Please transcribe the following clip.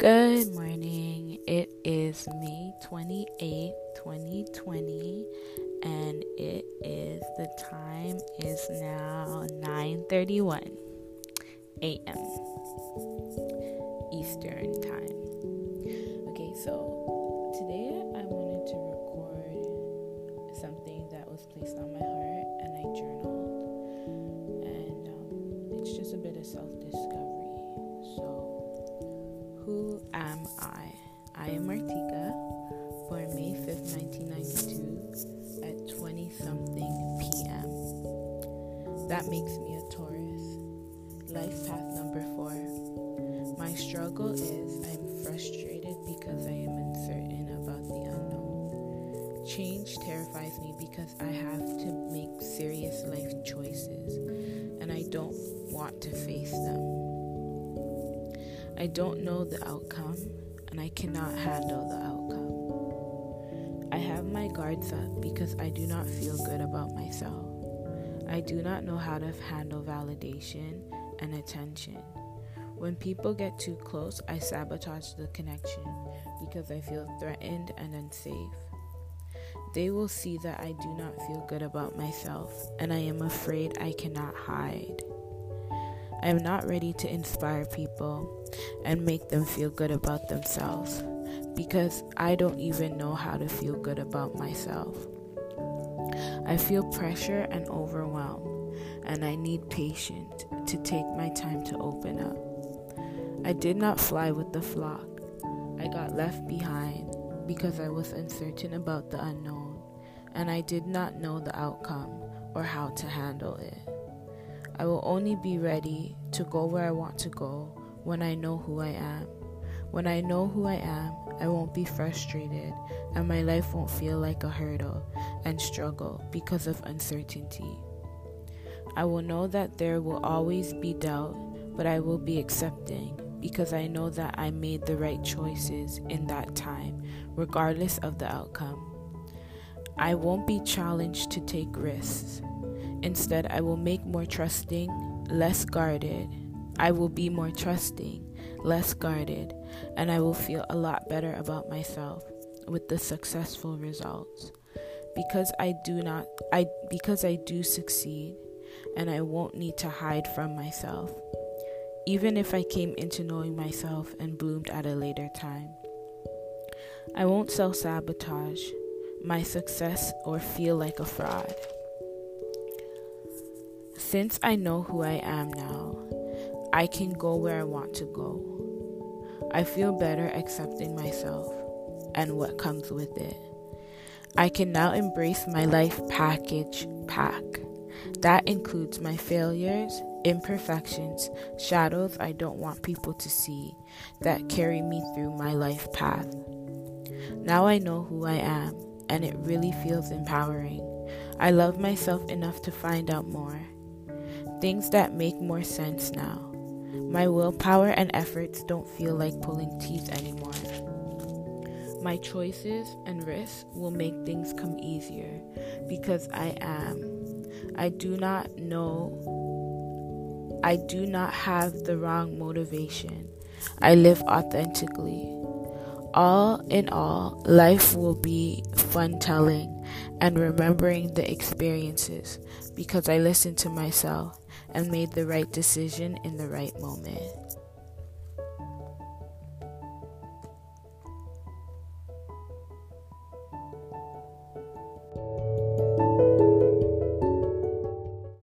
Good morning. It is May 28, 2020 and it is the time is now 9:31 a.m. Eastern time. Am I? I am Martika, born May 5th, 1992 at 20 something p.m. That makes me a Taurus. Life path number 4. My struggle is I'm frustrated because I am uncertain about the unknown. Change terrifies me because I have to make serious life choices and I don't want to face them. I don't know the outcome and I cannot handle the outcome. I have my guards up because I do not feel good about myself. I do not know how to handle validation and attention. When people get too close, I sabotage the connection because I feel threatened and unsafe. They will see that I do not feel good about myself and I am afraid I cannot hide. I am not ready to inspire people and make them feel good about themselves because I don't even know how to feel good about myself. I feel pressure and overwhelm, and I need patience to take my time to open up. I did not fly with the flock. I got left behind because I was uncertain about the unknown, and I did not know the outcome or how to handle it. I will only be ready to go where I want to go when I know who I am. When I know who I am, I won't be frustrated and my life won't feel like a hurdle and struggle because of uncertainty. I will know that there will always be doubt, but I will be accepting because I know that I made the right choices in that time, regardless of the outcome. I won't be challenged to take risks. Instead, I will make more trusting, less guarded. I will be more trusting, less guarded, and I will feel a lot better about myself with the successful results. Because I do not I because I do succeed and I won't need to hide from myself. Even if I came into knowing myself and bloomed at a later time. I won't self sabotage my success or feel like a fraud. Since I know who I am now, I can go where I want to go. I feel better accepting myself and what comes with it. I can now embrace my life package pack. That includes my failures, imperfections, shadows I don't want people to see that carry me through my life path. Now I know who I am, and it really feels empowering. I love myself enough to find out more. Things that make more sense now. My willpower and efforts don't feel like pulling teeth anymore. My choices and risks will make things come easier because I am. I do not know. I do not have the wrong motivation. I live authentically. All in all, life will be fun telling and remembering the experiences because I listen to myself and made the right decision in the right moment.